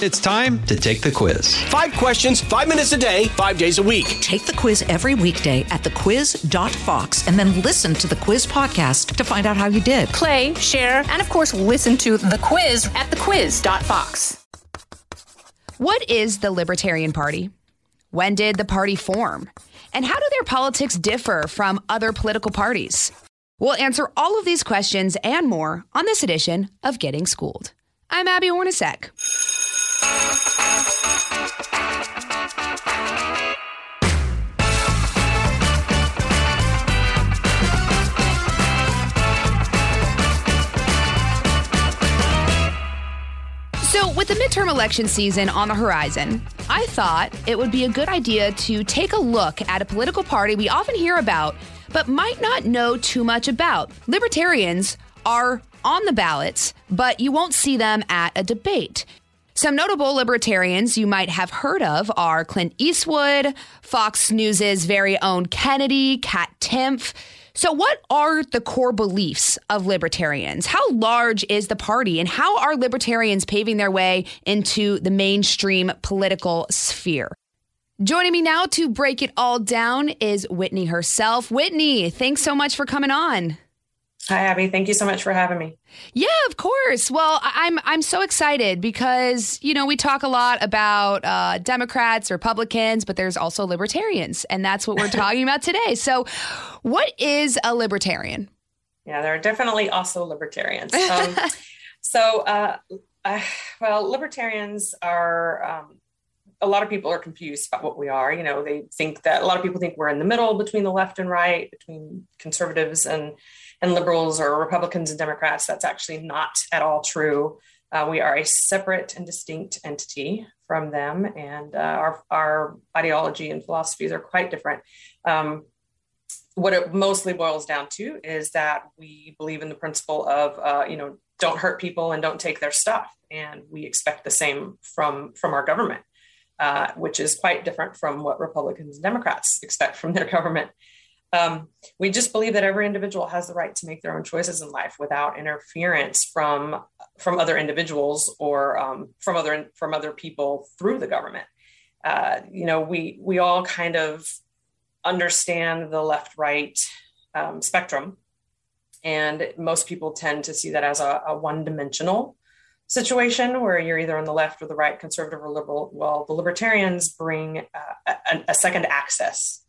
It's time to take the quiz. Five questions, five minutes a day, five days a week. Take the quiz every weekday at thequiz.fox and then listen to the quiz podcast to find out how you did. Play, share, and of course, listen to the quiz at thequiz.fox. What is the Libertarian Party? When did the party form? And how do their politics differ from other political parties? We'll answer all of these questions and more on this edition of Getting Schooled. I'm Abby Hornacek. So, with the midterm election season on the horizon, I thought it would be a good idea to take a look at a political party we often hear about, but might not know too much about. Libertarians are on the ballots, but you won't see them at a debate. Some notable libertarians you might have heard of are Clint Eastwood, Fox News's very own Kennedy, Kat Timpf. So, what are the core beliefs of libertarians? How large is the party, and how are libertarians paving their way into the mainstream political sphere? Joining me now to break it all down is Whitney herself. Whitney, thanks so much for coming on. Hi, Abby. Thank you so much for having me. Yeah, of course. Well, I'm I'm so excited because you know we talk a lot about uh, Democrats, Republicans, but there's also libertarians, and that's what we're talking about today. So, what is a libertarian? Yeah, there are definitely also libertarians. Um, so, uh, uh, well, libertarians are. Um, a lot of people are confused about what we are. You know, they think that a lot of people think we're in the middle between the left and right, between conservatives and and liberals or Republicans and Democrats. That's actually not at all true. Uh, we are a separate and distinct entity from them, and uh, our, our ideology and philosophies are quite different. Um, what it mostly boils down to is that we believe in the principle of, uh, you know, don't hurt people and don't take their stuff, and we expect the same from from our government, uh, which is quite different from what Republicans and Democrats expect from their government. Um, we just believe that every individual has the right to make their own choices in life without interference from from other individuals or um, from other from other people through the government. Uh, you know, we we all kind of understand the left right um, spectrum, and most people tend to see that as a, a one dimensional situation where you're either on the left or the right, conservative or liberal. Well, the libertarians bring uh, a, a, second uh,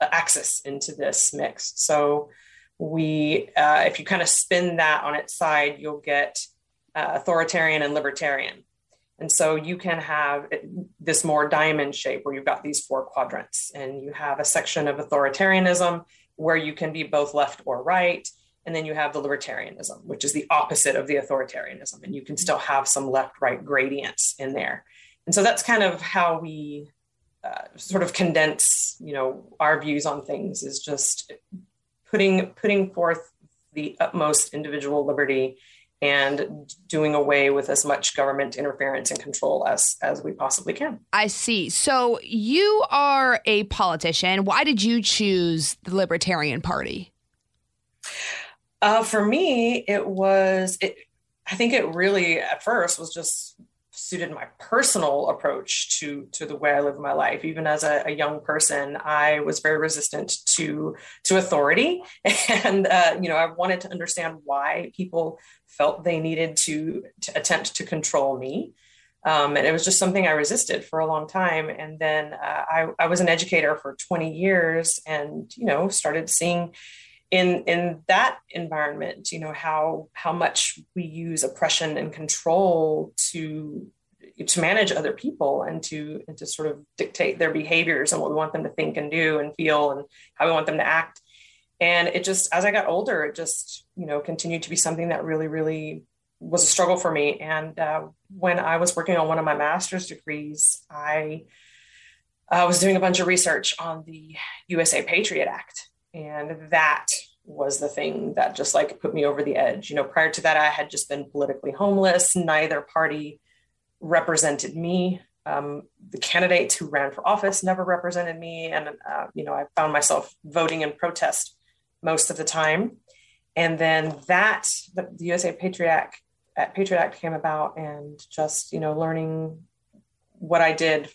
axis into this mix. So we, uh, if you kind of spin that on its side, you'll get uh, authoritarian and libertarian. And so you can have this more diamond shape where you've got these four quadrants, and you have a section of authoritarianism where you can be both left or right and then you have the libertarianism, which is the opposite of the authoritarianism. And you can still have some left right gradients in there. And so that's kind of how we uh, sort of condense, you know, our views on things is just putting putting forth the utmost individual liberty and doing away with as much government interference and control as as we possibly can. I see. So you are a politician. Why did you choose the Libertarian Party? Uh, for me, it was, it, I think it really at first was just suited my personal approach to to the way I live my life. Even as a, a young person, I was very resistant to to authority, and uh, you know I wanted to understand why people felt they needed to, to attempt to control me. Um, and it was just something I resisted for a long time. And then uh, I, I was an educator for 20 years, and you know started seeing in in that environment you know how how much we use oppression and control to to manage other people and to and to sort of dictate their behaviors and what we want them to think and do and feel and how we want them to act. And it just as i got older it just you know continued to be something that really really was a struggle for me. And uh, when i was working on one of my master's degrees i I was doing a bunch of research on the usa patriot act and that was the thing that just like put me over the edge. You know prior to that i had just been politically homeless. Neither party represented me. Um, the candidates who ran for office never represented me. And uh, you know i found myself voting in protest most of the time. And then that the, the usa patriot act, uh, patriot act came about and just you know learning what I did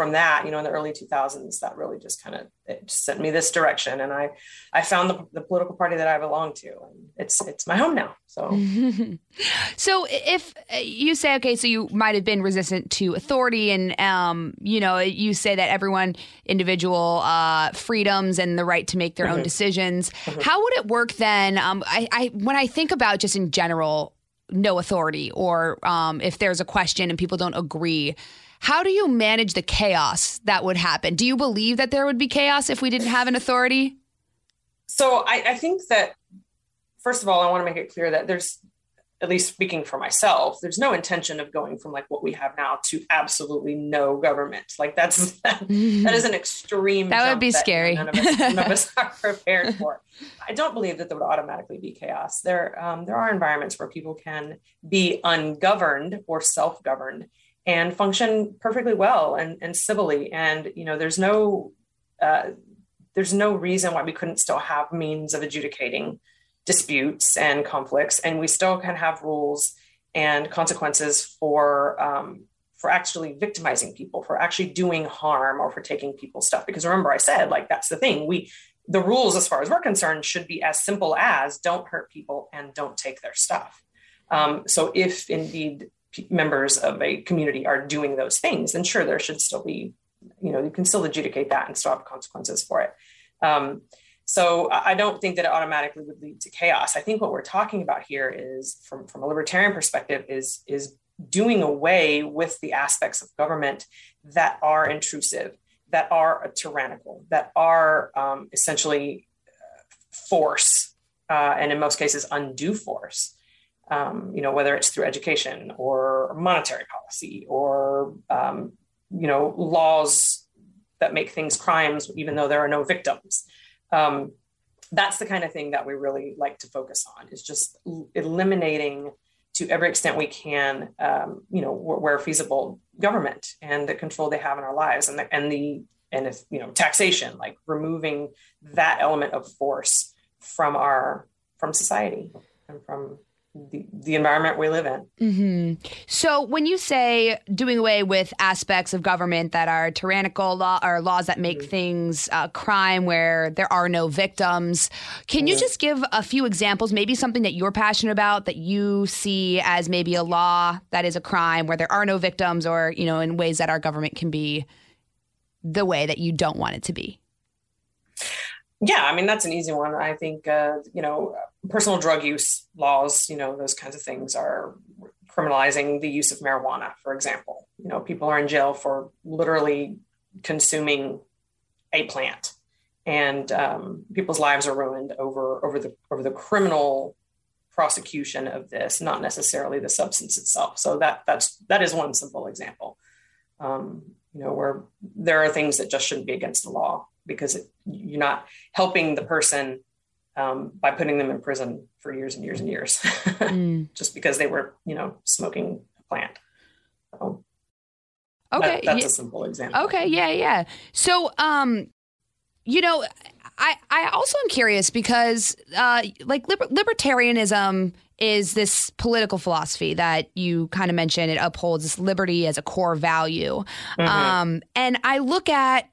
from that, you know, in the early 2000s, that really just kind of it sent me this direction, and I I found the, the political party that I belong to, and it's it's my home now. So, so if uh, you say okay, so you might have been resistant to authority, and um, you know, you say that everyone individual uh, freedoms and the right to make their mm-hmm. own decisions. Mm-hmm. How would it work then? Um, I, I when I think about just in general no authority or um, if there's a question and people don't agree. How do you manage the chaos that would happen? Do you believe that there would be chaos if we didn't have an authority? So I, I think that, first of all, I want to make it clear that there's at least speaking for myself, there's no intention of going from like what we have now to absolutely no government. Like that's that, that is an extreme. That would be that scary. None of, us, none of us are prepared for. I don't believe that there would automatically be chaos. There, um, there are environments where people can be ungoverned or self-governed and function perfectly well and, and civilly. And you know, there's no uh, there's no reason why we couldn't still have means of adjudicating disputes and conflicts, and we still can have rules and consequences for um, for actually victimizing people, for actually doing harm, or for taking people's stuff. Because remember, I said like that's the thing. We the rules, as far as we're concerned, should be as simple as don't hurt people and don't take their stuff. Um, so if indeed members of a community are doing those things, then sure, there should still be, you know, you can still adjudicate that and still have consequences for it. Um, so I don't think that it automatically would lead to chaos. I think what we're talking about here is, from, from a libertarian perspective, is is doing away with the aspects of government that are intrusive, that are tyrannical, that are um, essentially uh, force, uh, and in most cases, undue force. Um, you know, whether it's through education or monetary policy or um, you know laws that make things crimes, even though there are no victims. Um, that's the kind of thing that we really like to focus on is just eliminating to every extent we can um, you know where, where, feasible government and the control they have in our lives and the and the and if you know taxation like removing that element of force from our from society and from the, the environment we live in. Mm-hmm. So, when you say doing away with aspects of government that are tyrannical law or laws that make mm-hmm. things uh, crime where there are no victims, can mm-hmm. you just give a few examples? Maybe something that you're passionate about that you see as maybe a law that is a crime where there are no victims, or you know, in ways that our government can be the way that you don't want it to be. Yeah, I mean that's an easy one. I think uh, you know personal drug use laws, you know those kinds of things are criminalizing the use of marijuana, for example. You know, people are in jail for literally consuming a plant, and um, people's lives are ruined over over the over the criminal prosecution of this, not necessarily the substance itself. So that that's that is one simple example. Um, you know, where there are things that just shouldn't be against the law because it, you're not helping the person um, by putting them in prison for years and years and years mm. just because they were you know smoking a plant so okay that, that's yeah. a simple example okay yeah yeah so um you know i i also am curious because uh like liber- libertarianism is this political philosophy that you kind of mentioned it upholds this liberty as a core value mm-hmm. um and i look at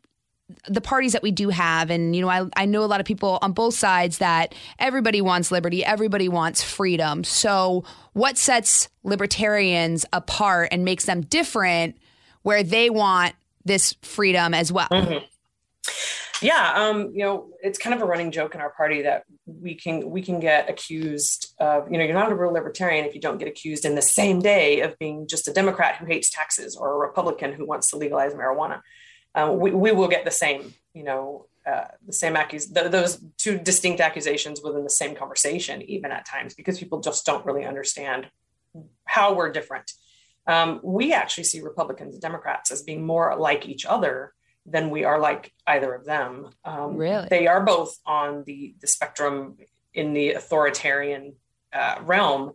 the parties that we do have. And you know I, I know a lot of people on both sides that everybody wants liberty everybody wants freedom. So what sets libertarians apart and makes them different where they want this freedom as well? Mm-hmm. yeah um, you know it's kind of a running joke in our party that we can we can get accused of you know you're not a real libertarian if you don't get accused in the same day of being just a democrat who hates taxes or a republican who wants to legalize marijuana um, we, we will get the same, you know, uh, the same accus- th- those two distinct accusations within the same conversation, even at times, because people just don't really understand how we're different. Um, we actually see Republicans and Democrats as being more like each other than we are like either of them. Um, really, they are both on the the spectrum in the authoritarian uh, realm,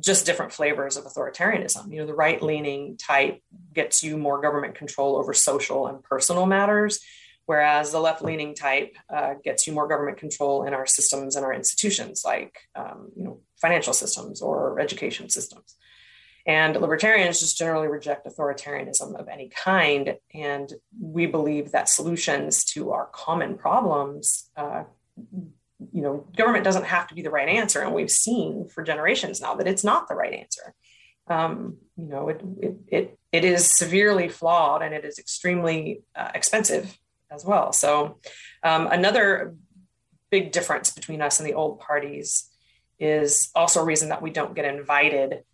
just different flavors of authoritarianism. You know, the right leaning type gets you more government control over social and personal matters, whereas the left leaning type uh, gets you more government control in our systems and our institutions, like um, you know financial systems or education systems. And libertarians just generally reject authoritarianism of any kind. And we believe that solutions to our common problems, uh, you know, government doesn't have to be the right answer. And we've seen for generations now that it's not the right answer. Um, you know, it, it, it, it is severely flawed and it is extremely uh, expensive as well. So, um, another big difference between us and the old parties is also a reason that we don't get invited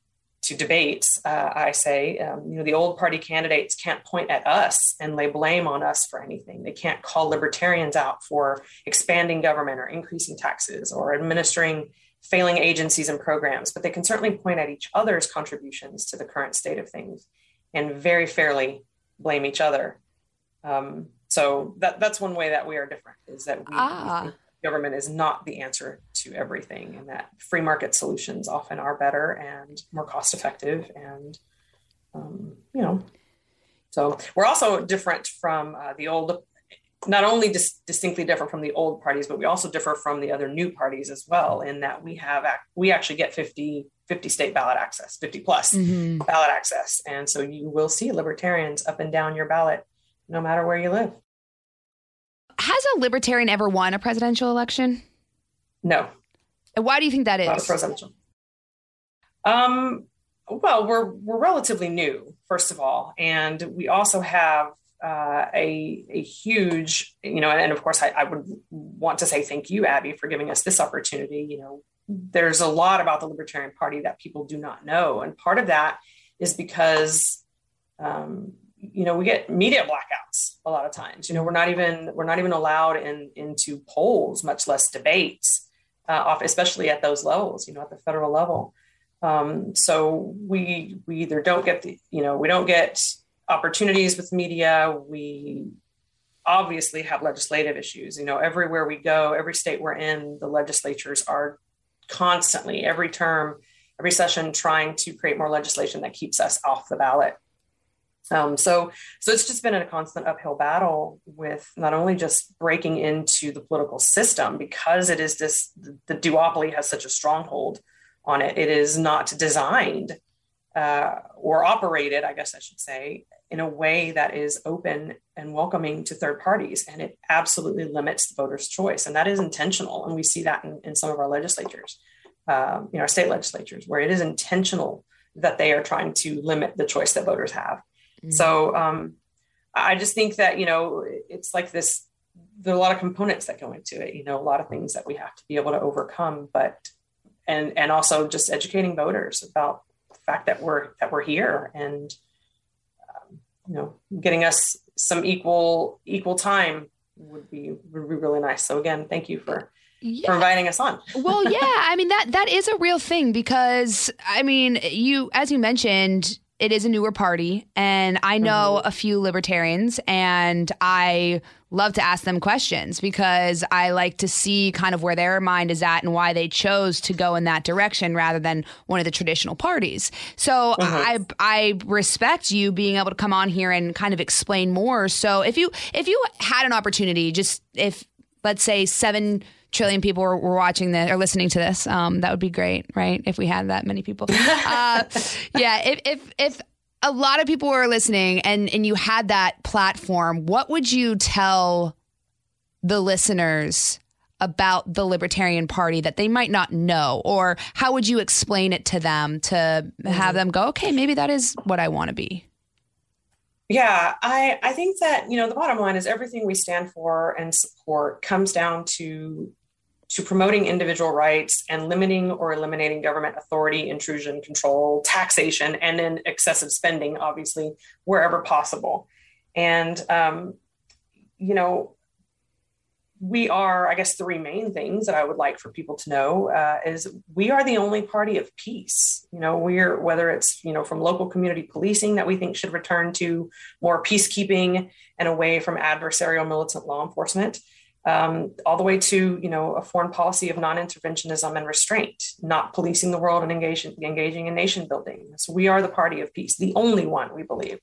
to debates, uh, I say, um, you know, the old party candidates can't point at us and lay blame on us for anything. They can't call libertarians out for expanding government or increasing taxes or administering failing agencies and programs, but they can certainly point at each other's contributions to the current state of things and very fairly blame each other. Um, so that, that's one way that we are different is that we, ah. we government is not the answer to everything and that free market solutions often are better and more cost effective and um, you know. So we're also different from uh, the old not only dis- distinctly different from the old parties but we also differ from the other new parties as well in that we have ac- we actually get 50 50 state ballot access 50 plus mm-hmm. ballot access. And so you will see libertarians up and down your ballot no matter where you live has a libertarian ever won a presidential election? No. And why do you think that is? Not a presidential. Um, well, we're we're relatively new, first of all, and we also have uh, a a huge, you know, and of course, I, I would want to say thank you, Abby, for giving us this opportunity. You know, there's a lot about the Libertarian Party that people do not know, and part of that is because um, you know we get media blackouts a lot of times. You know we're not even we're not even allowed in into polls much less debates uh, especially at those levels you know at the federal level. Um, so we we either don't get the you know we don't get opportunities with media. We obviously have legislative issues. You know everywhere we go every state we're in the legislatures are constantly every term every session trying to create more legislation that keeps us off the ballot um, so, so it's just been a constant uphill battle with not only just breaking into the political system because it is this the duopoly has such a stronghold on it. It is not designed uh, or operated, I guess I should say, in a way that is open and welcoming to third parties, and it absolutely limits the voters' choice, and that is intentional. And we see that in, in some of our legislatures, um, you know, our state legislatures, where it is intentional that they are trying to limit the choice that voters have. Mm-hmm. So um, I just think that, you know, it's like this, there are a lot of components that go into it, you know, a lot of things that we have to be able to overcome, but, and, and also just educating voters about the fact that we're, that we're here and, um, you know, getting us some equal, equal time would be, would be really nice. So again, thank you for, yeah. for inviting us on. well, yeah, I mean that that is a real thing because I mean you as you mentioned it is a newer party, and I know mm-hmm. a few libertarians, and I love to ask them questions because I like to see kind of where their mind is at and why they chose to go in that direction rather than one of the traditional parties. So uh-huh. I I respect you being able to come on here and kind of explain more. So if you if you had an opportunity, just if let's say seven trillion people were, were watching this or listening to this. Um, that would be great, right? If we had that many people. Uh, yeah. If, if, if a lot of people were listening and, and you had that platform, what would you tell the listeners about the Libertarian Party that they might not know? Or how would you explain it to them to have mm-hmm. them go, okay, maybe that is what I want to be? Yeah, I, I think that, you know, the bottom line is everything we stand for and support comes down to to promoting individual rights and limiting or eliminating government authority, intrusion, control, taxation, and then excessive spending, obviously, wherever possible. And, um, you know, we are, I guess, three main things that I would like for people to know uh, is we are the only party of peace. You know, we're whether it's you know from local community policing that we think should return to more peacekeeping and away from adversarial militant law enforcement um, all the way to you know a foreign policy of non-interventionism and restraint, not policing the world and engaging, engaging in nation building. So we are the party of peace, the only one we believe.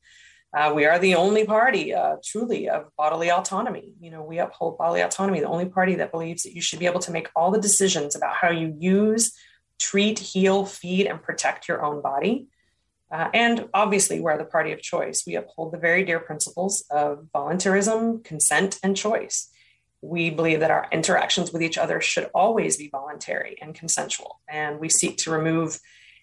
Uh, we are the only party, uh, truly, of bodily autonomy. You know, we uphold bodily autonomy, the only party that believes that you should be able to make all the decisions about how you use, treat, heal, feed, and protect your own body. Uh, and obviously, we're the party of choice. We uphold the very dear principles of voluntarism, consent, and choice. We believe that our interactions with each other should always be voluntary and consensual. And we seek to remove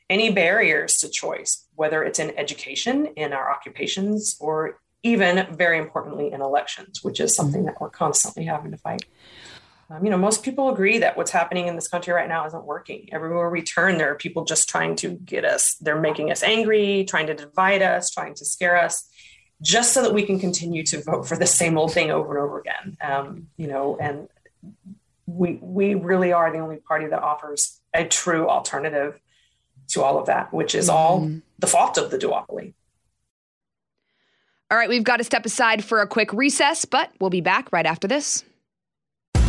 any barriers to choice, whether it's in education, in our occupations, or even very importantly in elections, which is something that we're constantly having to fight. Um, you know, most people agree that what's happening in this country right now isn't working. Everywhere we turn, there are people just trying to get us, they're making us angry, trying to divide us, trying to scare us, just so that we can continue to vote for the same old thing over and over again. Um, you know, and we we really are the only party that offers a true alternative to all of that, which is all mm-hmm. the fault of the duopoly. All right, we've got to step aside for a quick recess, but we'll be back right after this.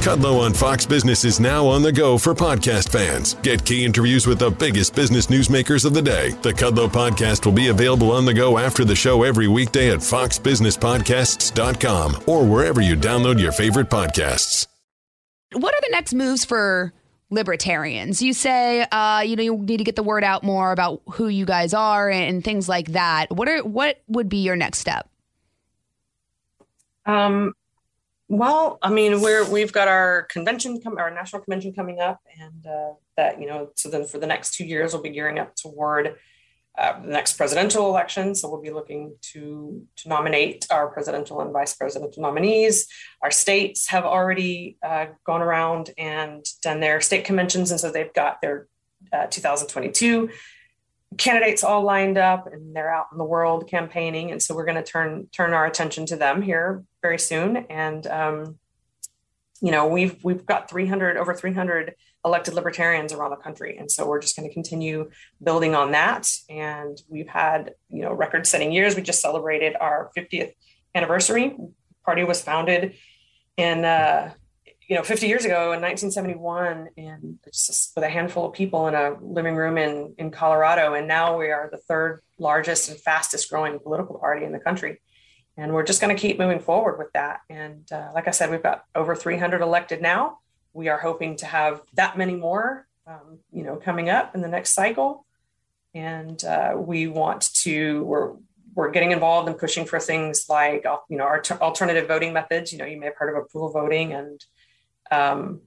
Kudlow on Fox Business is now on the go for podcast fans. Get key interviews with the biggest business newsmakers of the day. The Kudlow podcast will be available on the go after the show every weekday at foxbusinesspodcasts.com or wherever you download your favorite podcasts. What are the next moves for libertarians? You say, uh, you know, you need to get the word out more about who you guys are and, and things like that. What are what would be your next step? Um, well, I mean, we're we've got our convention, come our national convention coming up, and uh, that you know, so then for the next two years, we'll be gearing up toward uh, the next presidential election. So we'll be looking to to nominate our presidential and vice presidential nominees. Our states have already uh, gone around and done their state conventions, and so they've got their uh, 2022 candidates all lined up and they're out in the world campaigning and so we're going to turn turn our attention to them here very soon. And um, you know we've we've got 300 over 300 elected libertarians around the country. And so we're just going to continue building on that. And we've had you know record setting years. We just celebrated our 50th anniversary. Party was founded in uh, you know 50 years ago in 1971 and just with a handful of people in a living room in in colorado. And now we are the third largest and fastest growing political party in the country and we're just going to keep moving forward with that. And uh, like i said we've got over 300 elected now. We are hoping to have that many more um, you know coming up in the next cycle. And uh, we want to we're we're getting involved in pushing for things like you know our alternative voting methods. You know you may have heard of approval voting and um,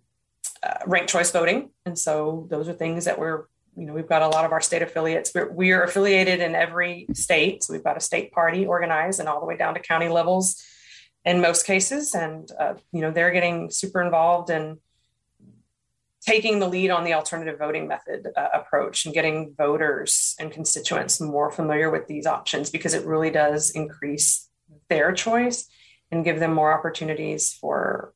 uh, ranked choice voting. And so those are things that we're, you know, we've got a lot of our state affiliates. We're, we are affiliated in every state. So we've got a state party organized and all the way down to county levels in most cases. And, uh, you know, they're getting super involved in taking the lead on the alternative voting method uh, approach and getting voters and constituents more familiar with these options because it really does increase their choice and give them more opportunities for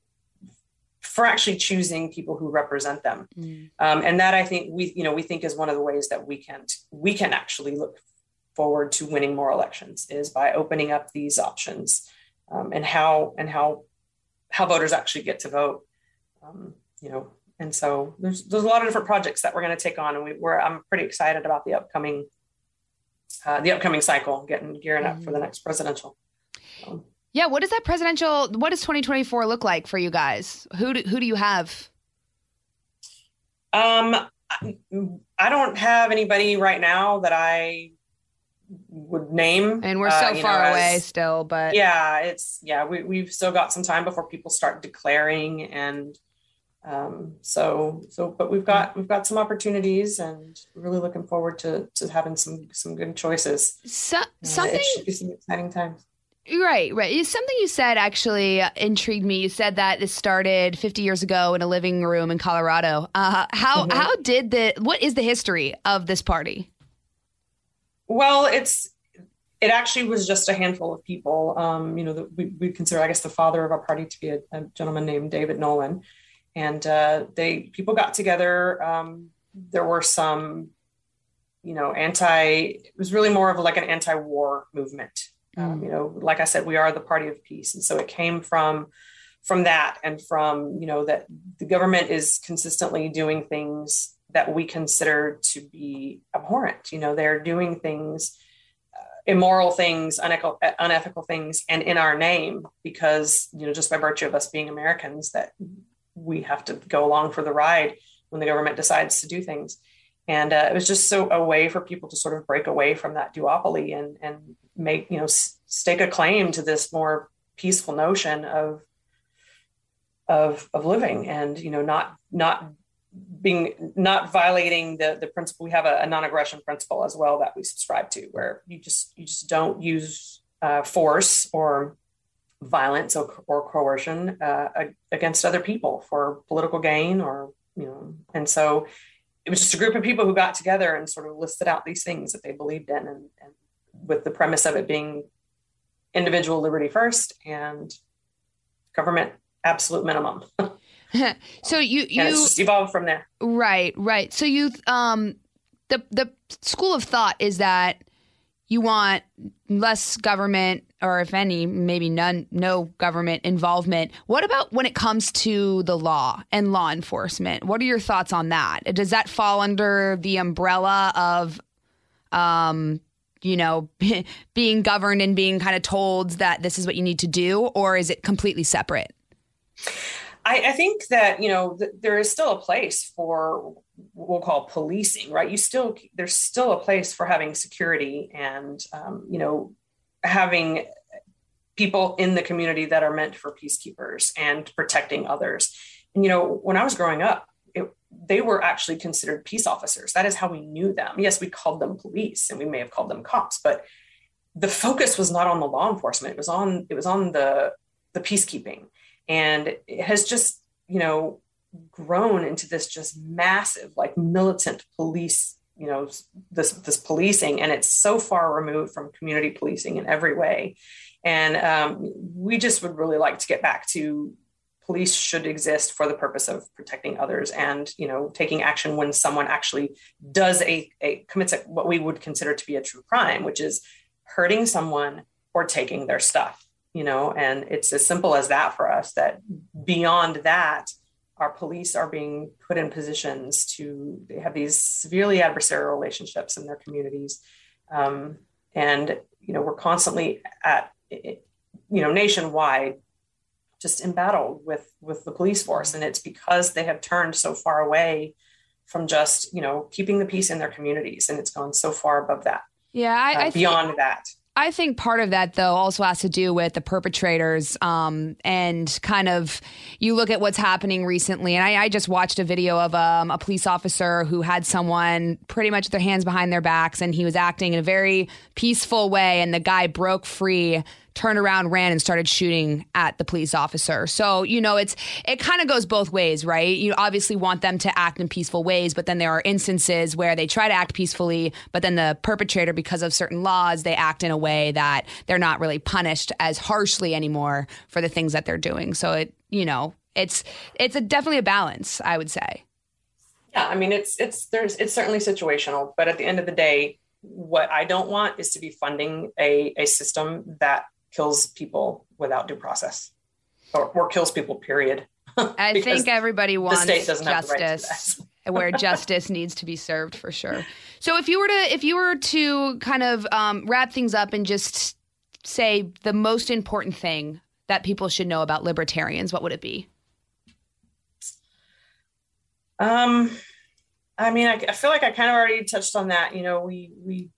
for actually choosing people who represent them. Mm. Um, and that I think we, you know, we think is one of the ways that we can we can actually look forward to winning more elections is by opening up these options um, and how and how how voters actually get to vote. Um, you know, and so there's there's a lot of different projects that we're going to take on, and we, are I'm pretty excited about the upcoming uh, the upcoming cycle, getting gearing up mm. for the next presidential. Um, yeah, what does that presidential? What does 2024 look like for you guys? Who do, who do you have? Um, I don't have anybody right now that I would name. And we're so uh, far know, away as, still, but yeah, it's yeah, we we've still got some time before people start declaring and um so so but we've got we've got some opportunities and really looking forward to to having some some good choices. So, something uh, it should be some exciting times. Right, right. Something you said actually intrigued me. You said that this started 50 years ago in a living room in Colorado. Uh, how mm-hmm. how did the what is the history of this party? Well, it's it actually was just a handful of people. Um, you know, the, we we consider, I guess, the father of our party to be a, a gentleman named David Nolan, and uh, they people got together. Um, there were some, you know, anti. It was really more of like an anti-war movement um, mm. you know, like I said, we are the party of peace, and so it came from from that and from you know that the government is consistently doing things that we consider to be abhorrent. You know, they're doing things, uh, immoral things, unethical, unethical things, and in our name because you know just by virtue of us being Americans that we have to go along for the ride when the government decides to do things. And uh, it was just so a way for people to sort of break away from that duopoly and and make you know s- stake a claim to this more peaceful notion of of of living and you know not not being not violating the the principle. We have a, a non-aggression principle as well that we subscribe to where you just you just don't use uh, force or violence or, or coercion uh, against other people for political gain or you know and so it was just a group of people who got together and sort of listed out these things that they believed in and, and with the premise of it being individual liberty first and government absolute minimum. So you you just evolved from there. Right right. So you um the the school of thought is that you want less government or if any maybe none no government involvement. What about when it comes to the law and law enforcement? What are your thoughts on that? Does that fall under the umbrella of um you know being governed and being kind of told that this is what you need to do or is it completely separate? I, I think that you know th- there is still a place for we'll call policing, right? You still there's still a place for having security and um, you know having people in the community that are meant for peacekeepers and protecting others. And you know, when I was growing up, it, they were actually considered peace officers. That is how we knew them. Yes, we called them police, and we may have called them cops, but the focus was not on the law enforcement. It was on it was on the the peacekeeping and it has just you know grown into this just massive like militant police you know this this policing and it's so far removed from community policing in every way. And um, we just would really like to get back to police should exist for the purpose of protecting others and you know taking action when someone actually does a, a commits a, what we would consider to be a true crime which is hurting someone or taking their stuff you know? And it's as simple as that for us that beyond that our police are being put in positions to they have these severely adversarial relationships in their communities. Um, and you know we're constantly at you know nationwide just embattled with with the police force. And it's because they have turned so far away from just you know keeping the peace in their communities. And it's gone so far above that yeah I, uh, I beyond think- that I think part of that, though, also has to do with the perpetrators um, and kind of you look at what's happening recently. And I, I just watched a video of um, a police officer who had someone pretty much with their hands behind their backs, and he was acting in a very peaceful way. And the guy broke free turned around, ran, and started shooting at the police officer. So, you know, it's it kind of goes both ways, right? You obviously want them to act in peaceful ways, but then there are instances where they try to act peacefully, but then the perpetrator, because of certain laws, they act in a way that they're not really punished as harshly anymore for the things that they're doing. So it, you know, it's it's a, definitely a balance, I would say. Yeah, I mean, it's it's there's it's certainly situational, but at the end of the day, what I don't want is to be funding a a system that kills people without due process or, or kills people period. I think everybody wants justice right where justice needs to be served for sure. So if you were to if you were to kind of um, wrap things up and just say the most important thing that people should know about libertarians what would it be? Um i mean I, I feel like i kind of already touched on that. You know we we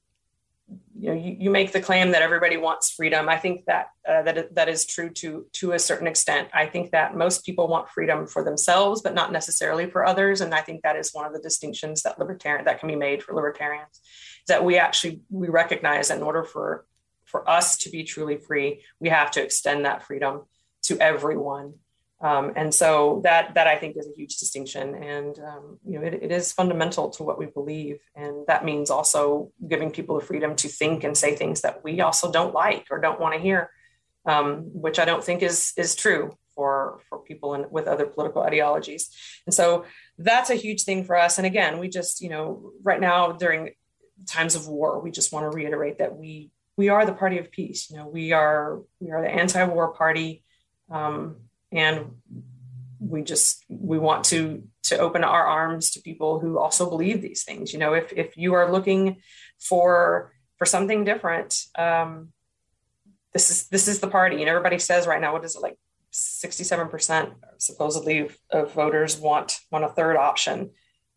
you know you, you make the claim that everybody wants freedom. I think that uh, that that is true to to a certain extent. I think that most people want freedom for themselves but not necessarily for others. And i think that is one of the distinctions that libertarian that can be made for libertarians that we actually we recognize that in order for for us to be truly free we have to extend that freedom to everyone um, and so that that I think is a huge distinction, and um, you know it, it is fundamental to what we believe, and that means also giving people the freedom to think and say things that we also don't like or don't want to hear, um, which I don't think is is true for for people in, with other political ideologies, and so that's a huge thing for us. And again, we just you know right now during times of war, we just want to reiterate that we we are the party of peace. You know, we are we are the anti-war party. Um, and we just we want to to open our arms to people who also believe these things you know if if you are looking for for something different um this is this is the party and everybody says right now what is it like 67% supposedly of voters want want a third option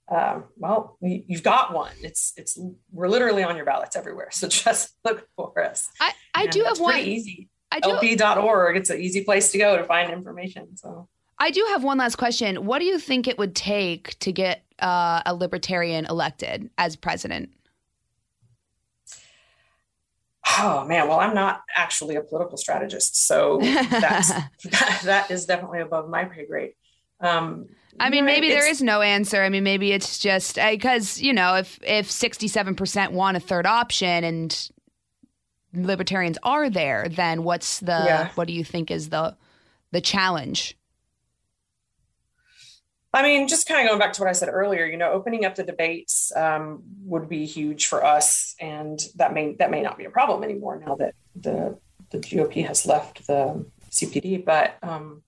um, well, you've got one. It's it's we're literally on your ballots everywhere. So just look for us. I, I do have one. Easy. I do, LP.org. It's an easy place to go to find information. So I do have one last question. What do you think it would take to get uh, a libertarian elected as president? Oh man, well, I'm not actually a political strategist, so that's that, that is definitely above my pay grade. Um, I mean, maybe there is no answer. I mean, maybe it's just because you know, if if sixty seven percent want a third option and libertarians are there, then what's the yeah. what do you think is the the challenge? I mean, just kind of going back to what I said earlier, you know, opening up the debates um, would be huge for us, and that may that may not be a problem anymore now that the the GOP has left the CPD. But um,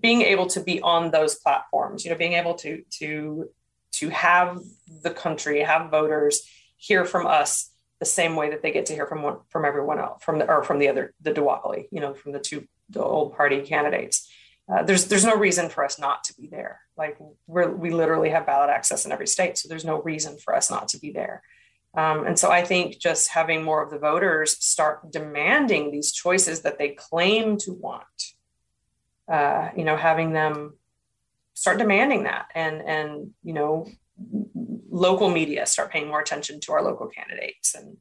being able to be on those platforms, you know, being able to to to have the country, have voters hear from us the same way that they get to hear from one, from everyone else, from the or from the other the duopoly, you know, from the two the old party candidates. Uh, there's there's no reason for us not to be there. Like we're we literally have ballot access in every state, so there's no reason for us not to be there. Um, and so I think just having more of the voters start demanding these choices that they claim to want uh, you know, having them start demanding that and, and, you know, local media start paying more attention to our local candidates. And,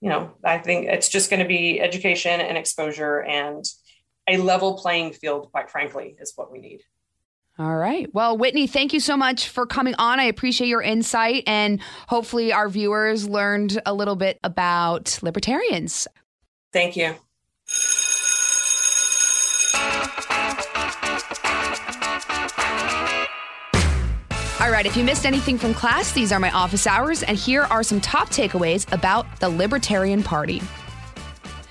you know, I think it's just going to be education and exposure and a level playing field, quite frankly, is what we need. All right. Well, Whitney, thank you so much for coming on. I appreciate your insight, and hopefully, our viewers learned a little bit about libertarians. Thank you. All right, if you missed anything from class, these are my office hours, and here are some top takeaways about the Libertarian Party.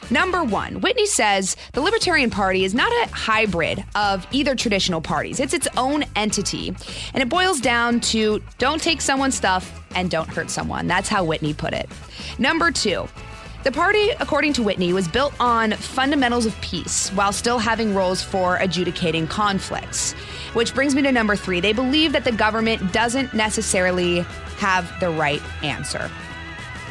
Number one, Whitney says the Libertarian Party is not a hybrid of either traditional parties. It's its own entity. And it boils down to don't take someone's stuff and don't hurt someone. That's how Whitney put it. Number two, the party, according to Whitney, was built on fundamentals of peace while still having roles for adjudicating conflicts. Which brings me to number three. They believe that the government doesn't necessarily have the right answer.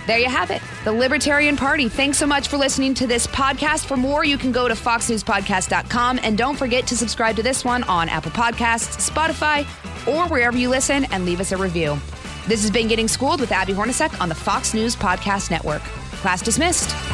There you have it, the Libertarian Party. Thanks so much for listening to this podcast. For more, you can go to foxnewspodcast.com and don't forget to subscribe to this one on Apple Podcasts, Spotify, or wherever you listen and leave us a review. This has been Getting Schooled with Abby Hornacek on the Fox News Podcast Network. Class dismissed.